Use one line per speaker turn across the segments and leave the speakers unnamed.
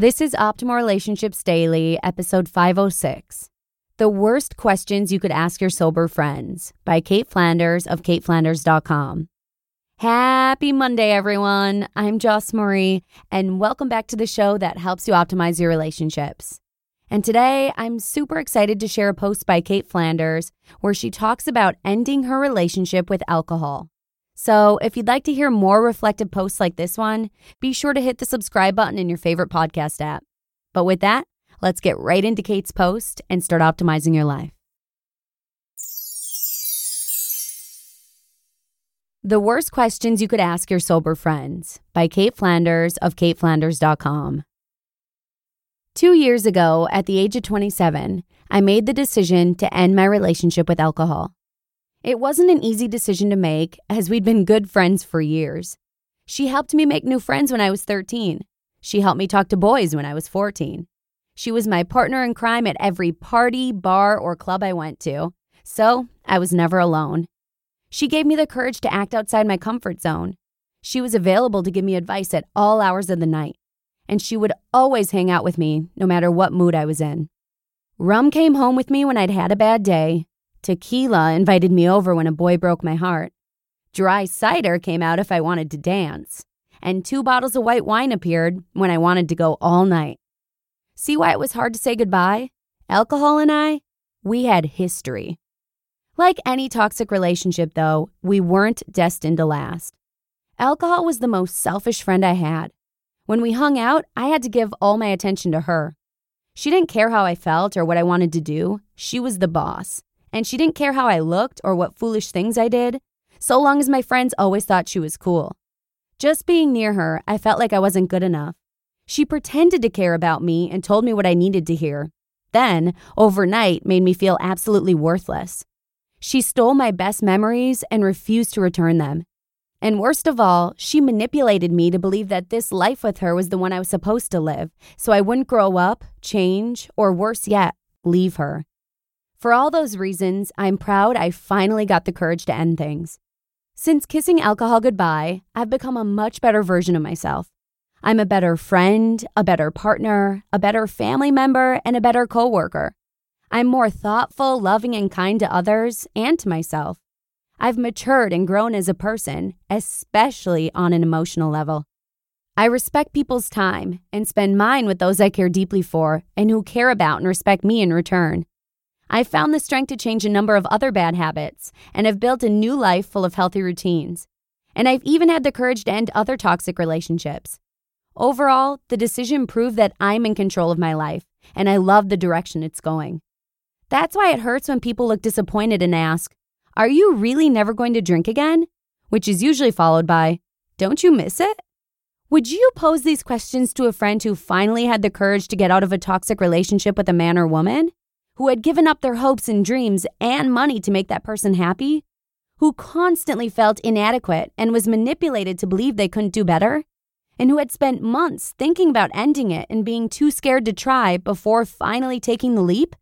This is Optimal Relationships Daily, episode 506. The Worst Questions You Could Ask Your Sober Friends by Cait Flanders of caitflanders.com. Happy Monday, everyone. I'm Joss Marie, and welcome back to the show that helps you optimize your relationships. And today, I'm super excited to share a post by Cait Flanders where she talks about ending her relationship with alcohol. So, if you'd like to hear more reflective posts like this one, be sure to hit the subscribe button in your favorite podcast app. But with that, let's get right into Cait's post and start optimizing your life. The Worst Questions You Could Ask Your Sober Friends by Cait Flanders of caitflanders.com. Two years ago, at the age of 27, I made the decision to end my relationship with alcohol. It wasn't an easy decision to make, as we'd been good friends for years. She helped me make new friends when I was 13. She helped me talk to boys when I was 14. She was my partner in crime at every party, bar, or club I went to, so I was never alone. She gave me the courage to act outside my comfort zone. She was available to give me advice at all hours of the night and she would always hang out with me no matter what mood I was in. Rum came home with me when I'd had a bad day. Tequila invited me over when a boy broke my heart. Dry cider came out if I wanted to dance. And two bottles of white wine appeared when I wanted to go all night. See why it was hard to say goodbye? Alcohol and I, we had history. Like any toxic relationship, though, we weren't destined to last. Alcohol was the most selfish friend I had. When we hung out, I had to give all my attention to her. She didn't care how I felt or what I wanted to do. She was the boss. And she didn't care how I looked or what foolish things I did, so long as my friends always thought she was cool. Just being near her, I felt like I wasn't good enough. She pretended to care about me and told me what I needed to hear. Then, overnight, made me feel absolutely worthless. She stole my best memories and refused to return them. And worst of all, she manipulated me to believe that this life with her was the one I was supposed to live, so I wouldn't grow up, change, or worse yet, leave her. For all those reasons, I'm proud I finally got the courage to end things. Since kissing alcohol goodbye, I've become a much better version of myself. I'm a better friend, a better partner, a better family member, and a better coworker. I'm more thoughtful, loving, and kind to others and to myself. I've matured and grown as a person, especially on an emotional level. I respect people's time and spend mine with those I care deeply for and who care about and respect me in return. I've found the strength to change a number of other bad habits and have built a new life full of healthy routines. And I've even had the courage to end other toxic relationships. Overall, the decision proved that I'm in control of my life and I love the direction it's going. That's why it hurts when people look disappointed and ask, are you really never going to drink again? Which is usually followed by, Don't you miss it? Would you pose these questions to a friend who finally had the courage to get out of a toxic relationship with a man or woman? Who had given up their hopes and dreams and money to make that person happy? Who constantly felt inadequate and was manipulated to believe they couldn't do better? And who had spent months thinking about ending it and being too scared to try before finally taking the leap?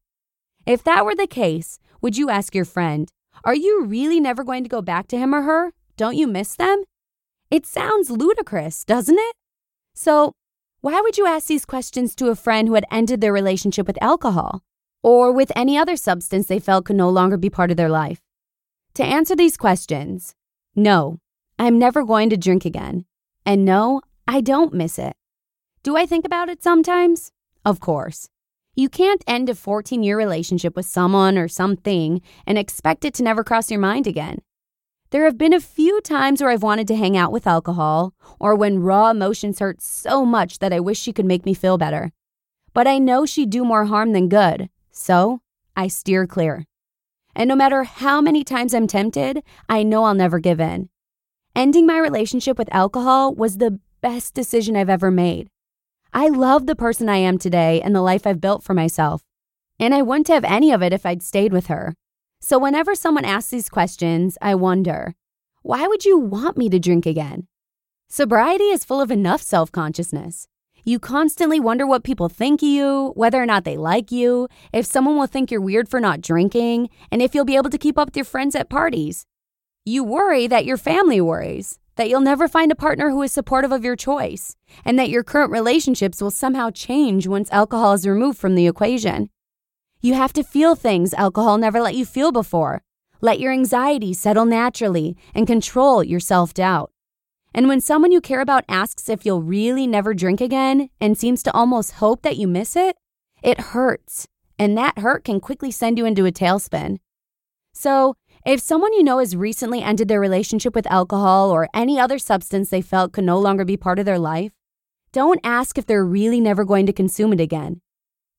If that were the case, would you ask your friend, are you really never going to go back to him or her? Don't you miss them? It sounds ludicrous, doesn't it? So, why would you ask these questions to a friend who had ended their relationship with alcohol or with any other substance they felt could no longer be part of their life? To answer these questions, no, I'm never going to drink again. And no, I don't miss it. Do I think about it sometimes? Of course. You can't end a 14 year relationship with someone or something and expect it to never cross your mind again. There have been a few times where I've wanted to hang out with alcohol, or when raw emotions hurt so much that I wish she could make me feel better. But I know she'd do more harm than good, so I steer clear. And no matter how many times I'm tempted, I know I'll never give in. Ending my relationship with alcohol was the best decision I've ever made. I love the person I am today and the life I've built for myself. And I wouldn't have any of it if I'd stayed with her. So whenever someone asks these questions, I wonder, why would you want me to drink again? Sobriety is full of enough self consciousness. You constantly wonder what people think of you, whether or not they like you, if someone will think you're weird for not drinking, and if you'll be able to keep up with your friends at parties. You worry that your family worries, that you'll never find a partner who is supportive of your choice, and that your current relationships will somehow change once alcohol is removed from the equation. You have to feel things alcohol never let you feel before. Let your anxiety settle naturally and control your self doubt. And when someone you care about asks if you'll really never drink again and seems to almost hope that you miss it, it hurts. And that hurt can quickly send you into a tailspin. So, if someone you know has recently ended their relationship with alcohol or any other substance they felt could no longer be part of their life, don't ask if they're really never going to consume it again.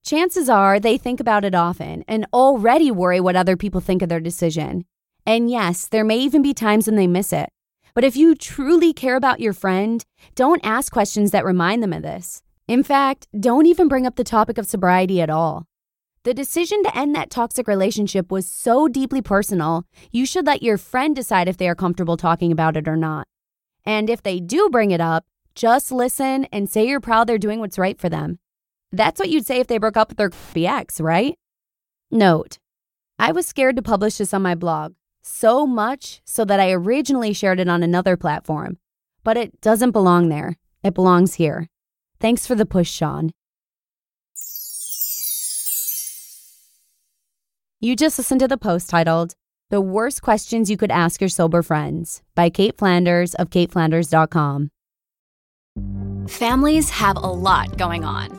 Chances are they think about it often and already worry what other people think of their decision. And yes, there may even be times when they miss it. But if you truly care about your friend, don't ask questions that remind them of this. In fact, don't even bring up the topic of sobriety at all. The decision to end that toxic relationship was so deeply personal, you should let your friend decide if they are comfortable talking about it or not. And if they do bring it up, just listen and say you're proud they're doing what's right for them. That's what you'd say if they broke up with their ex, right? Note, I was scared to publish this on my blog, so much so that I originally shared it on another platform. But it doesn't belong there. It belongs here. Thanks for the push, Sean. You just listened to the post titled, The Worst Questions You Could Ask Your Sober Friends by Cait Flanders of caitflanders.com.
Families have a lot going on.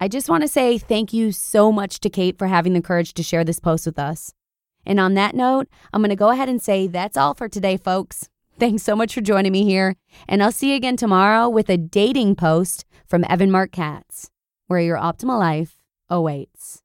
I just want to say thank you so much to Cait for having the courage to share this post with us. And on that note, I'm going to go ahead and say that's all for today, folks. Thanks so much for joining me here. And I'll see you again tomorrow with a dating post from Evan Marc Katz, where your optimal life awaits.